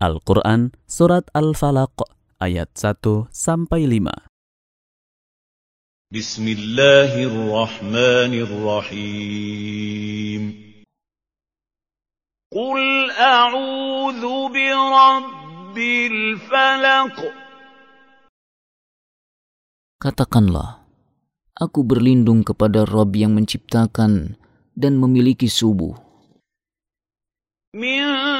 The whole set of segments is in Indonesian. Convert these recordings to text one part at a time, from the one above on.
Al-Quran Surat Al-Falaq ayat 1 sampai 5. Bismillahirrahmanirrahim. Qul a'udhu bi rabbil falaq. Katakanlah, aku berlindung kepada Rabb yang menciptakan dan memiliki subuh. Min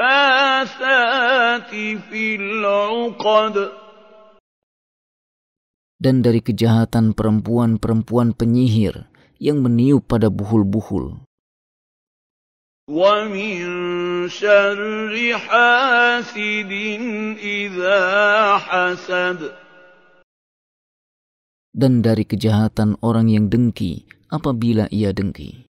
النفاثات في العقد dan dari kejahatan perempuan-perempuan penyihir yang meniup pada buhul-buhul. وَمِن شَرِّ حَاسِدٍ إِذَا حَسَدَ Dan dari kejahatan orang yang dengki apabila ia dengki.